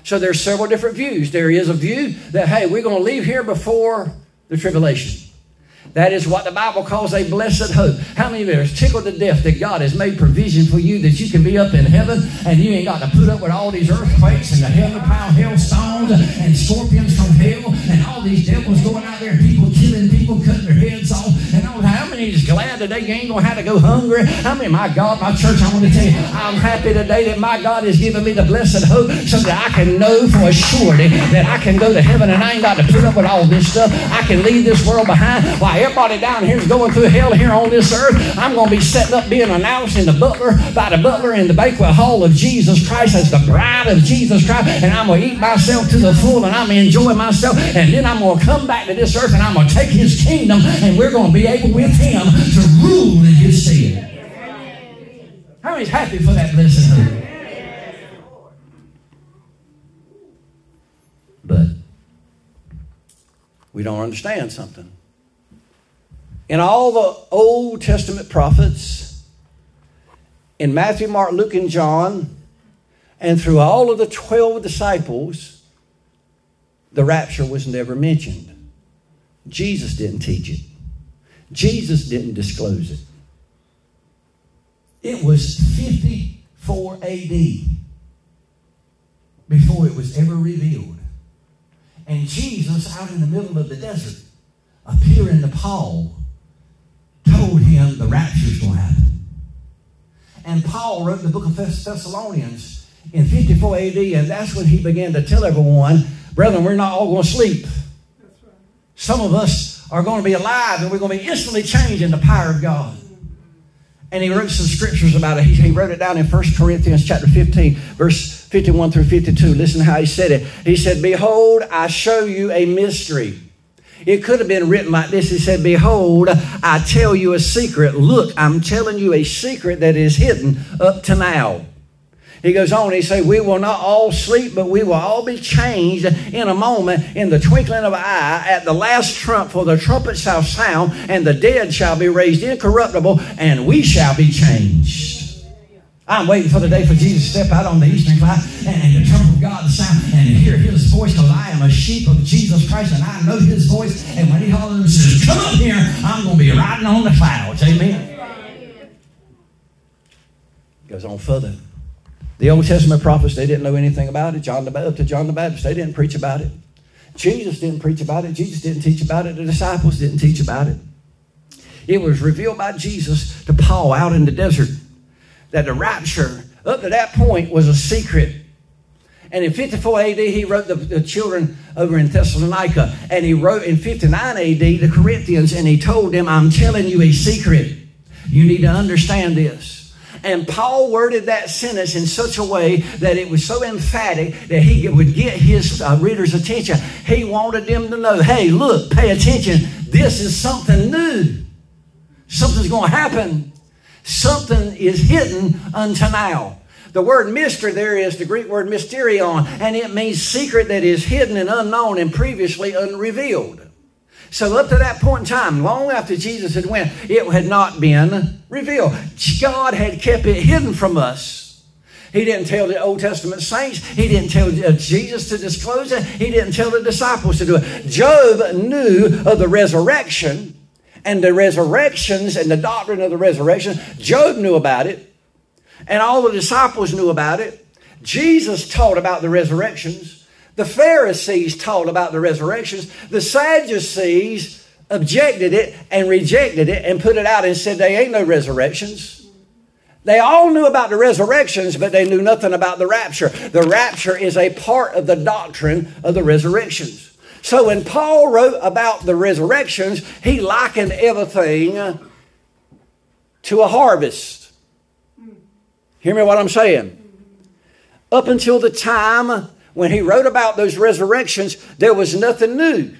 So there's several different views. There is a view that, hey, we're going to leave here before the tribulation. That is what the Bible calls a blessed hope. How many of you are tickled to death that God has made provision for you that you can be up in heaven and you ain't got to put up with all these earthquakes and the heaven pound hailstones and scorpions from hell and all these devils going out there, killing people, cutting their heads off. And all, how many is glad today you ain't going to have to go hungry? How many, my God, my church, I want to tell you, I'm happy today that my God has given me the blessed hope so that I can know for a surety that I can go to heaven and I ain't got to put up with all this stuff. I can leave this world behind. Why, everybody down here is going through hell here on this earth. I'm going to be setting up being announced in the butler by the butler in the banquet hall of Jesus Christ as the bride of Jesus Christ. And I'm going to eat myself to the full and I'm going to enjoy myself. And then I'm going to come back to this earth and I'm going to take his kingdom and we're going to be able with him to rule in his stead. How many's happy for that blessing? But we don't understand something. In all the Old Testament prophets, in Matthew, Mark, Luke, and John, and through all of the 12 disciples, the rapture was never mentioned. Jesus didn't teach it, Jesus didn't disclose it. It was 54 AD before it was ever revealed. And Jesus, out in the middle of the desert, appearing to Paul, told him the rapture is going to happen. And Paul wrote the book of Thessalonians in 54 AD, and that's when he began to tell everyone, brethren, we're not all going to sleep. Some of us are going to be alive, and we're going to be instantly changed in the power of God. And he wrote some scriptures about it. He, he wrote it down in 1 Corinthians chapter 15, verse 51 through 52. Listen how he said it. He said, Behold, I show you a mystery. It could have been written like this. He said, Behold, I tell you a secret. Look, I'm telling you a secret that is hidden up to now. He goes on, he says, We will not all sleep, but we will all be changed in a moment, in the twinkling of an eye, at the last trump, for the trumpet shall sound, and the dead shall be raised incorruptible, and we shall be changed. I'm waiting for the day for Jesus to step out on the eastern cloud and, and the trumpet of God to sound and hear his voice because I am a sheep of Jesus Christ and I know his voice. And when he hollers and says, Come up here, I'm going to be riding on the clouds. Amen. Goes on further. The Old Testament prophets, they didn't know anything about it. John the, up to John the Baptist, they didn't preach about it. Jesus didn't preach about it. Jesus didn't teach about it. The disciples didn't teach about it. It was revealed by Jesus to Paul out in the desert that the rapture, up to that point, was a secret. And in 54 AD, he wrote the, the, children over in Thessalonica. And he wrote in 59 AD the Corinthians, and he told them, I'm telling you a secret. You need to understand this. And Paul worded that sentence in such a way that it was so emphatic that he would get his uh, readers' attention. He wanted them to know hey, look, pay attention. This is something new. Something's going to happen. Something is hidden unto now. The word mystery there is the Greek word mysterion, and it means secret that is hidden and unknown and previously unrevealed. So up to that point in time, long after Jesus had went, it had not been revealed. God had kept it hidden from us. He didn't tell the Old Testament saints. He didn't tell uh, Jesus to disclose it. He didn't tell the disciples to do it. Job knew of the resurrection and the resurrections and the doctrine of the resurrection. Job knew about it, and all the disciples knew about it. Jesus taught about the resurrections. The Pharisees taught about the resurrections. The Sadducees objected it and rejected it and put it out and said they ain't no resurrections. They all knew about the resurrections, but they knew nothing about the rapture. The rapture is a part of the doctrine of the resurrections. So when Paul wrote about the resurrections, he likened everything to a harvest. Hear me what I'm saying? Up until the time when he wrote about those resurrections, there was nothing new.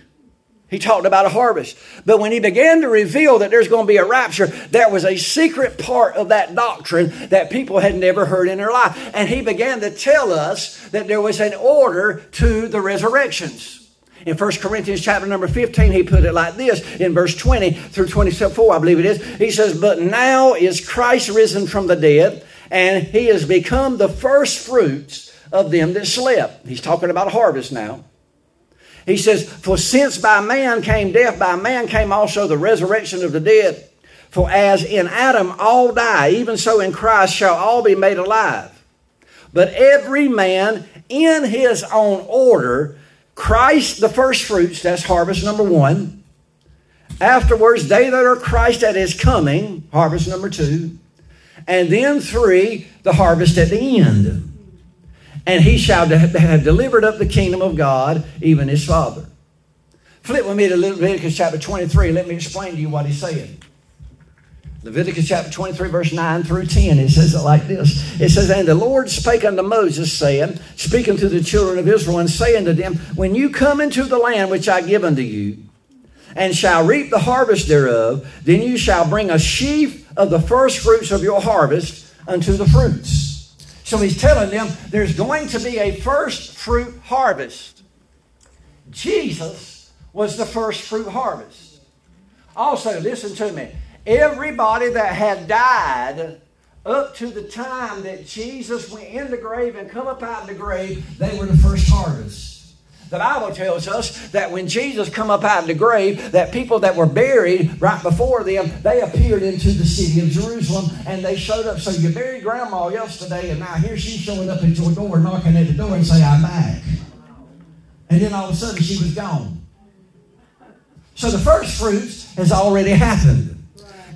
He talked about a harvest. But when he began to reveal that there's going to be a rapture, there was a secret part of that doctrine that people had never heard in their life. And he began to tell us that there was an order to the resurrections. In 1 Corinthians chapter number 15, he put it like this in verse 20 through 24, I believe it is. He says, But now is Christ risen from the dead, and he has become the first fruits of them that slept. He's talking about harvest now. He says, For since by man came death, by man came also the resurrection of the dead. For as in Adam all die, even so in Christ shall all be made alive. But every man in his own order, Christ the first fruits, that's harvest number one. Afterwards, they that are Christ at his coming, harvest number two. And then three, the harvest at the end and he shall have delivered up the kingdom of God, even his Father. Flip with me to Leviticus chapter 23. Let me explain to you what he's saying. Leviticus chapter 23, verse 9 through 10, it says it like this. It says, And the Lord spake unto Moses, saying, speaking to the children of Israel, and saying to them, When you come into the land which I give unto you, and shall reap the harvest thereof, then you shall bring a sheaf of the first fruits of your harvest unto the fruits. So he's telling them there's going to be a first fruit harvest. Jesus was the first fruit harvest. Also, listen to me. Everybody that had died up to the time that Jesus went in the grave and come up out of the grave, they were the first harvest. The Bible tells us that when Jesus come up out of the grave, that people that were buried right before them, they appeared into the city of Jerusalem and they showed up. So you buried grandma yesterday and now here she's showing up at your door, knocking at the door and say, I'm back. And then all of a sudden she was gone. So the first fruits has already happened.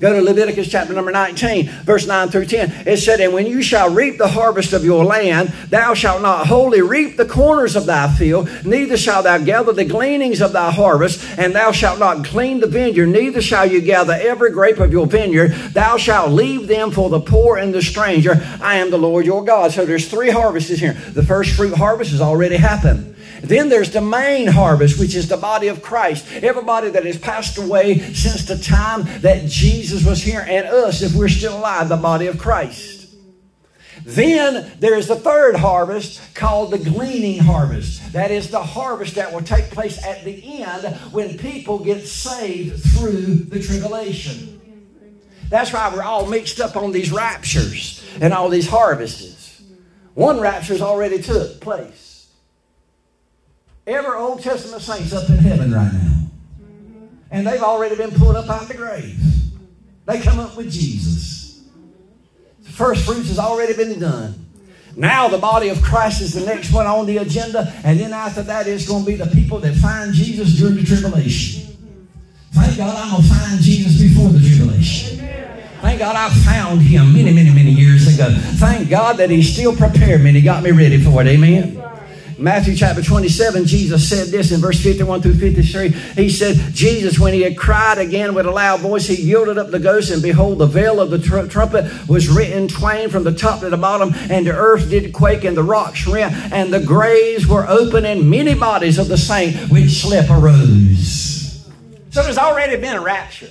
Go to Leviticus chapter number 19, verse 9 through 10. It said, And when you shall reap the harvest of your land, thou shalt not wholly reap the corners of thy field, neither shalt thou gather the gleanings of thy harvest, and thou shalt not clean the vineyard, neither shall you gather every grape of your vineyard. Thou shalt leave them for the poor and the stranger. I am the Lord your God. So there's three harvests here. The first fruit harvest has already happened. Then there's the main harvest, which is the body of Christ. Everybody that has passed away since the time that Jesus was here, and us, if we're still alive, the body of Christ. Then there's the third harvest called the gleaning harvest. That is the harvest that will take place at the end when people get saved through the tribulation. That's why we're all mixed up on these raptures and all these harvests. One rapture rapture's already took place. Every Old Testament saint's up in heaven right now. Mm-hmm. And they've already been pulled up out of the grave. They come up with Jesus. The first fruits has already been done. Now the body of Christ is the next one on the agenda, and then after that is going to be the people that find Jesus during the tribulation. Thank God I'm going to find Jesus before the tribulation. Thank God I found him many, many, many years ago. Thank God that he still prepared me and he got me ready for it. Amen. Matthew chapter 27, Jesus said this in verse 51 through 53. He said, Jesus, when he had cried again with a loud voice, he yielded up the ghost, and behold, the veil of the tr- trumpet was written twain from the top to the bottom, and the earth did quake, and the rocks rent, and the graves were open, and many bodies of the saints which slept arose. So there's already been a rapture.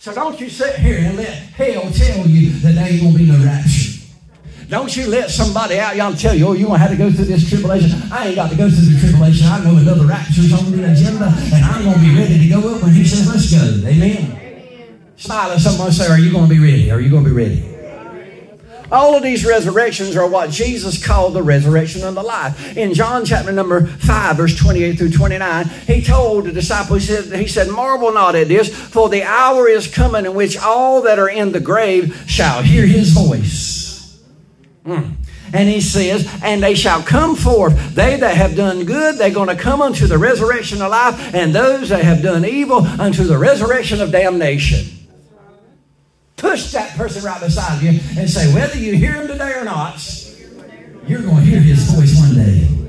So don't you sit here and let hell tell you that there ain't going to be no rapture. Don't you let somebody out y'all tell you, oh, you're going to have to go through this tribulation. I ain't got to go through the tribulation. I know another rapture's on the agenda, and I'm going to be ready to go up when he says, let's go. Amen. Amen. Smile at someone and say, are you going to be ready? Are you going to be ready? All of these resurrections are what Jesus called the resurrection of the life. In John chapter number 5, verse 28 through 29, he told the disciples, he said, Marvel not at this, for the hour is coming in which all that are in the grave shall hear his voice. Mm. And he says, and they shall come forth. They that have done good, they're going to come unto the resurrection of life, and those that have done evil unto the resurrection of damnation. Push that person right beside you and say, whether you hear him today or not, you're going to hear his voice one day.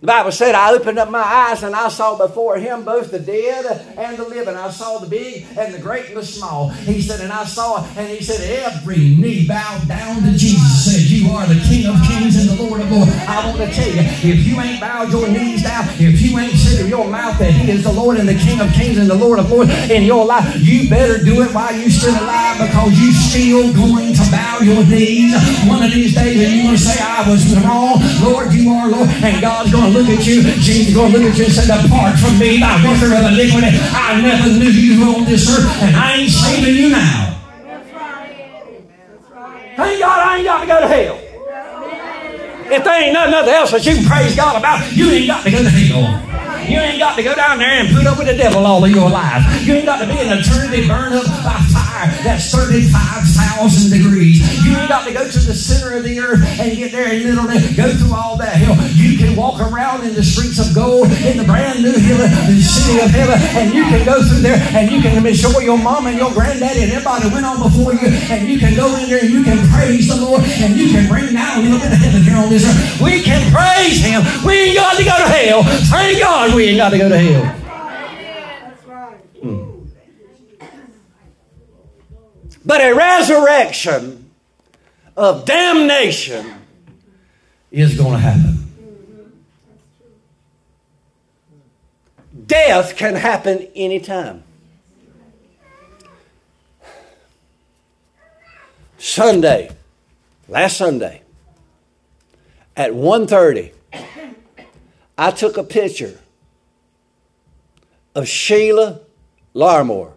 The Bible said, I opened up my eyes and I saw before him both the dead and the living. I saw the big and the great and the small. He said, and I saw, and he said, every knee bowed down to Jesus. Said, You are the King of kings and the Lord of lords. I want to tell you, if you ain't bowed your knees down, if you ain't said to your mouth that he is the Lord and the King of kings and the Lord of lords in your life, you better do it while you still alive because you still going to bow your knees. One of these days, and you're going to say, I was wrong. Lord, you are Lord. And God's going look at you. Jesus going to look at you and say, Depart from me, thy worker of iniquity. I never knew you on this earth, and I ain't saving you now. Thank God I ain't got to go to hell. If there ain't nothing else that you can praise God about, you ain't got to go to hell. You ain't got to go down there and put up with the devil all of your life. You ain't got to be an eternity burned up by fire that's 35,000 degrees. You ain't got to go to the center of the earth and get there and literally go through all that hell. You can walk around in the streets of gold in the brand new hill, the city of heaven, and you can go through there and you can be sure your mom and your granddaddy and everybody went on before you, and you can go in there and you can praise the Lord and you can bring down a little bit of heaven here on this earth. We can praise Him. We ain't got to go to hell. Thank God we ain't got to go to hell. Hmm. But a resurrection of damnation is going to happen. Death can happen anytime. Sunday, last Sunday, at 1.30, I took a picture of Sheila Larmore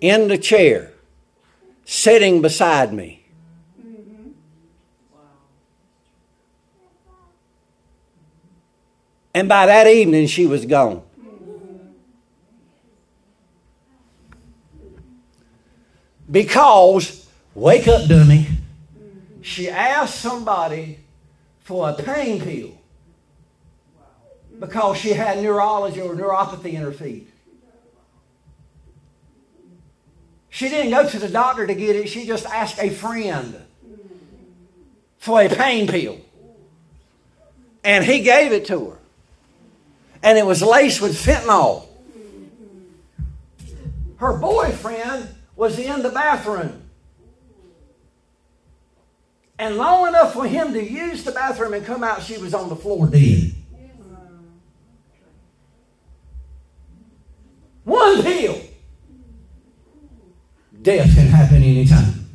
in the chair, sitting beside me. And by that evening, she was gone. Because, wake up, dummy, she asked somebody for a pain pill because she had neurology or neuropathy in her feet. She didn't go to the doctor to get it, she just asked a friend for a pain pill. And he gave it to her. And it was laced with fentanyl. Her boyfriend was in the bathroom. And long enough for him to use the bathroom and come out, she was on the floor dead. One pill. Death can happen anytime.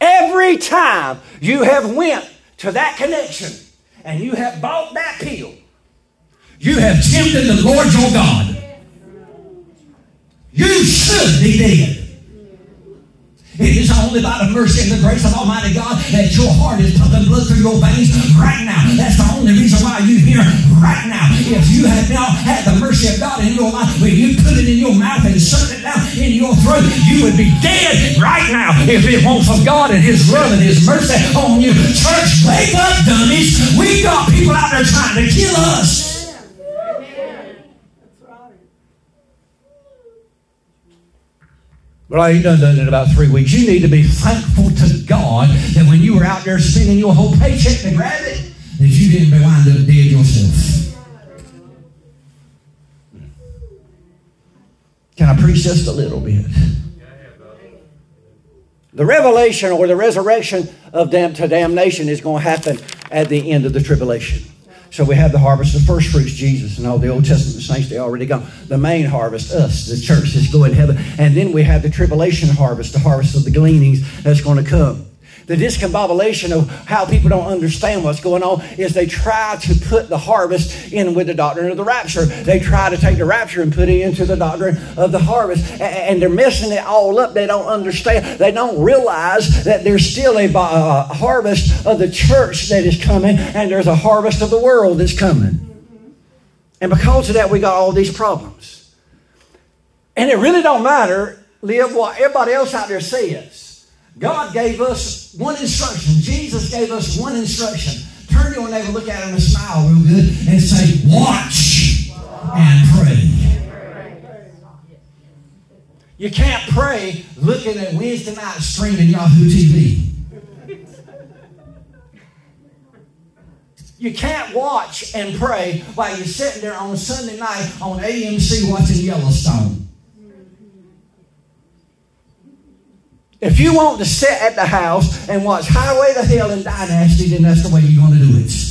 Every time you have went to that connection and you have bought that pill, you have tempted the Lord your God. You should be dead. It is only by the mercy and the grace of Almighty God that your heart is pumping blood through your veins right now. That's the only reason why you're here right now. If you have now had the mercy of God in your life, when you put it in your mouth and suck it down in your throat, you would be dead right now if it weren't for God and His love and His mercy on you. Church, wake up, dummies. We got people out there trying to kill us. Well, I ain't done that in about three weeks. You need to be thankful to God that when you were out there spending your whole paycheck to grab it, that you didn't wind up dead yourself. Can I preach just a little bit? The revelation or the resurrection of dam- to damnation is going to happen at the end of the tribulation. So we have the harvest, the first fruits, Jesus, and all the Old Testament saints, they already gone. The main harvest, us, the church that's going heaven. And then we have the tribulation harvest, the harvest of the gleanings that's going to come. The discombobulation of how people don't understand what's going on is they try to put the harvest in with the doctrine of the rapture. They try to take the rapture and put it into the doctrine of the harvest. And they're messing it all up. They don't understand. They don't realize that there's still a uh, harvest of the church that is coming, and there's a harvest of the world that's coming. And because of that, we got all these problems. And it really don't matter, live what everybody else out there says. God gave us one instruction. Jesus gave us one instruction. Turn to your neighbor, look at him, and smile real good, and say, Watch and pray. You can't pray looking at Wednesday night streaming Yahoo TV. You can't watch and pray while you're sitting there on Sunday night on AMC watching Yellowstone. If you want to sit at the house and watch Highway to Hell and Dynasty, then that's the way you're going to do it.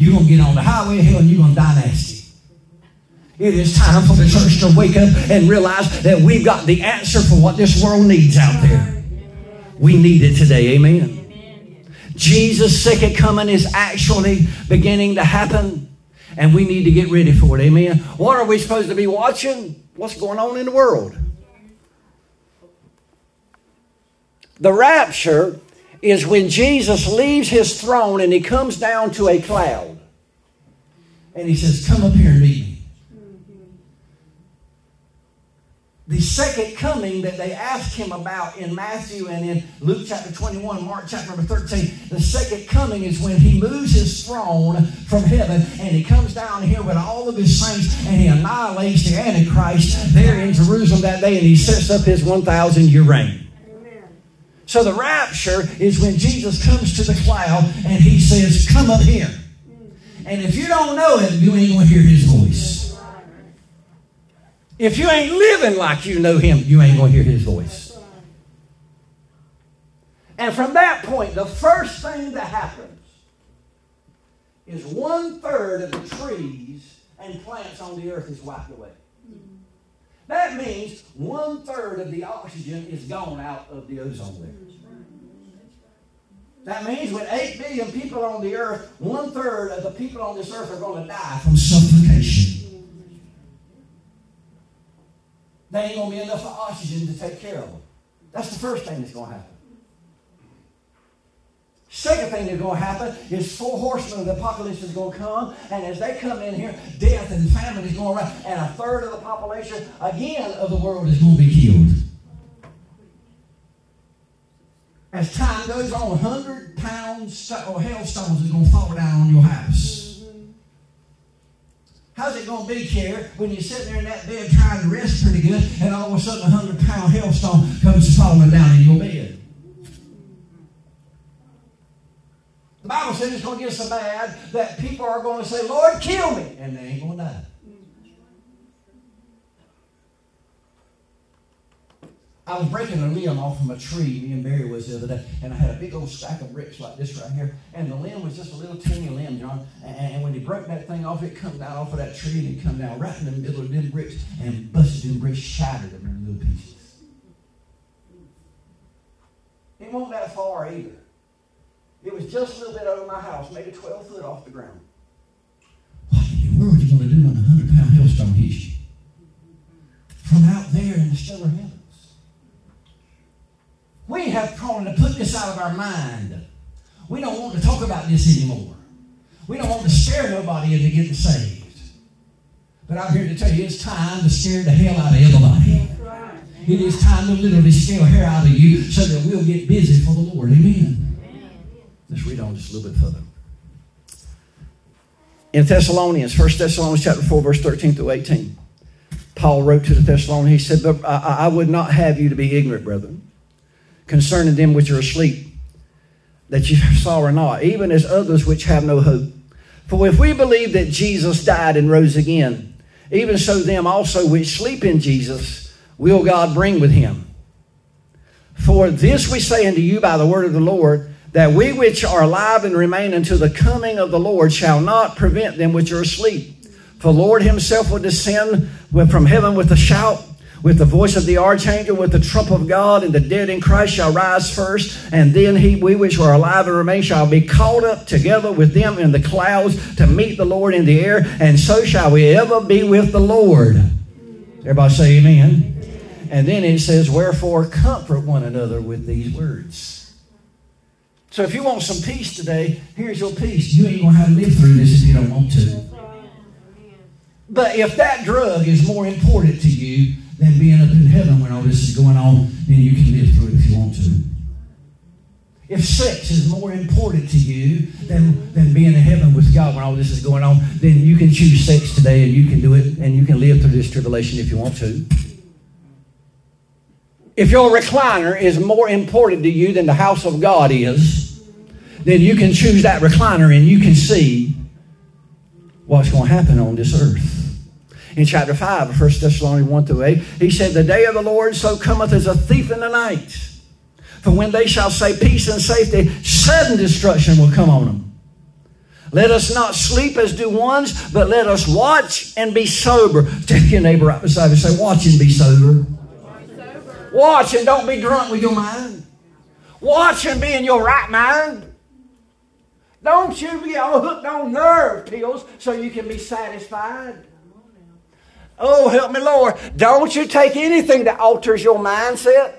You're going to get on the highway to hell and you're going to die nasty. It is time for the church to wake up and realize that we've got the answer for what this world needs out there. We need it today. Amen. Jesus' second coming is actually beginning to happen, and we need to get ready for it. Amen. What are we supposed to be watching? What's going on in the world? The rapture is when Jesus leaves his throne and he comes down to a cloud. And he says, Come up here and meet me. The second coming that they asked him about in Matthew and in Luke chapter 21, Mark chapter number 13, the second coming is when he moves his throne from heaven and he comes down here with all of his saints and he annihilates the Antichrist there in Jerusalem that day and he sets up his 1,000 year reign. So the rapture is when Jesus comes to the cloud and he says, Come up here. And if you don't know him, you ain't going to hear his voice. If you ain't living like you know him, you ain't going to hear his voice. And from that point, the first thing that happens is one third of the trees and plants on the earth is wiped away. That means one third of the oxygen is gone out of the ozone layer. That means with 8 billion people on the earth, one third of the people on this earth are going to die from suffocation. There ain't going to be enough oxygen to take care of them. That's the first thing that's going to happen. Second thing that's going to happen is four horsemen of the apocalypse is going to come, and as they come in here, death and famine is going around, and a third of the population, again, of the world is going to be killed. As time goes on, 100 pounds or hailstones is going to fall down on your house. How's it going to be, Care, when you're sitting there in that bed trying to rest pretty good, and all of a sudden a 100 pound hailstone comes falling down in your bed? The Bible says it's going to get so bad that people are going to say, Lord, kill me. And they ain't going to die. I was breaking a limb off from a tree, me and Barry was the other day, and I had a big old stack of bricks like this right here, and the limb was just a little teeny limb, John. And, and when he broke that thing off, it come down off of that tree, and it come down right in the middle of them bricks, and busted them bricks, shattered them in little pieces. It wasn't that far either. It was just a little bit over my house, maybe 12 foot off the ground. What in the world are you going to do when a 100 pound hailstone hits you? From out there in the stellar heavens. We have tried to put this out of our mind. We don't want to talk about this anymore. We don't want to scare nobody into getting saved. But I'm here to tell you it's time to scare the hell out of everybody. It is time to literally scare hair out of you so that we'll get busy for the Lord. Amen. Let's read on just a little bit further. In Thessalonians, 1 Thessalonians chapter 4, verse 13 through 18, Paul wrote to the Thessalonians, he said, But I, I would not have you to be ignorant, brethren, concerning them which are asleep, that you saw or not, even as others which have no hope. For if we believe that Jesus died and rose again, even so them also which sleep in Jesus will God bring with him. For this we say unto you by the word of the Lord, that we which are alive and remain until the coming of the Lord shall not prevent them which are asleep. For Lord himself will descend from heaven with a shout, with the voice of the archangel, with the trump of God, and the dead in Christ shall rise first, and then he, we which are alive and remain shall be caught up together with them in the clouds to meet the Lord in the air, and so shall we ever be with the Lord. Everybody say amen. And then it says, Wherefore comfort one another with these words. So if you want some peace today, here's your peace. You ain't going to have to live through this if you don't want to. But if that drug is more important to you than being up in heaven when all this is going on, then you can live through it if you want to. If sex is more important to you than, than being in heaven with God when all this is going on, then you can choose sex today and you can do it and you can live through this tribulation if you want to. If your recliner is more important to you than the house of God is, then you can choose that recliner and you can see what's going to happen on this earth. In chapter 5 of 1 Thessalonians 1 through 8, he said, The day of the Lord so cometh as a thief in the night. For when they shall say peace and safety, sudden destruction will come on them. Let us not sleep as do ones, but let us watch and be sober. Take your neighbor right beside you say, Watch and be sober. Watch and don't be drunk with your mind. Watch and be in your right mind. Don't you be all hooked on nerve pills so you can be satisfied. Oh, help me, Lord. Don't you take anything that alters your mindset.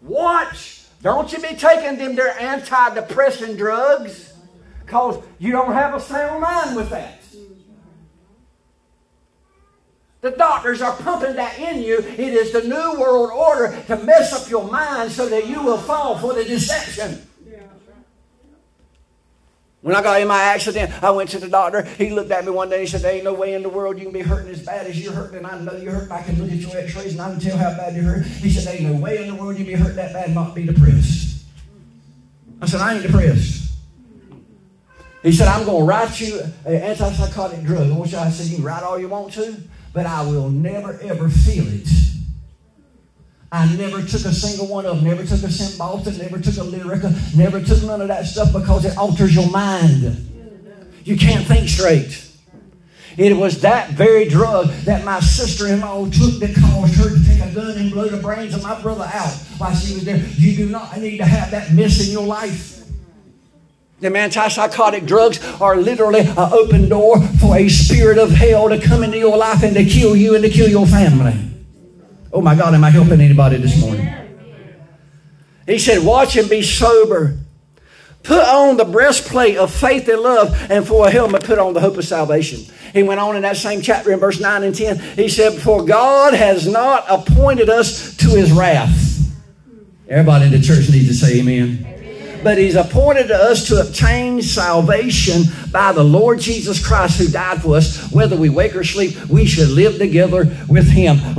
Watch. Don't you be taking them their antidepressant drugs because you don't have a sound mind with that. The doctors are pumping that in you. It is the New World Order to mess up your mind so that you will fall for the deception. When I got in my accident, I went to the doctor. He looked at me one day and said, There ain't no way in the world you can be hurting as bad as you're hurting. And I know you're hurting. I can look at your x rays and I can tell how bad you're hurting. He said, There ain't no way in the world you can be hurt that bad and not be depressed. I said, I ain't depressed. He said, I'm going to write you an antipsychotic drug. I said, You can write all you want to but I will never ever feel it. I never took a single one of them, never took a Cymbalta, never took a Lyrica, never took none of that stuff because it alters your mind. You can't think straight. It was that very drug that my sister-in-law took that caused her to take a gun and blow the brains of my brother out while she was there. You do not need to have that mess in your life. The antipsychotic drugs are literally an open door for a spirit of hell to come into your life and to kill you and to kill your family. Oh my God, am I helping anybody this morning? He said, Watch and be sober. Put on the breastplate of faith and love, and for a helmet, put on the hope of salvation. He went on in that same chapter in verse 9 and 10. He said, For God has not appointed us to his wrath. Everybody in the church needs to say amen but He's appointed us to obtain salvation by the Lord Jesus Christ who died for us. Whether we wake or sleep, we should live together with Him.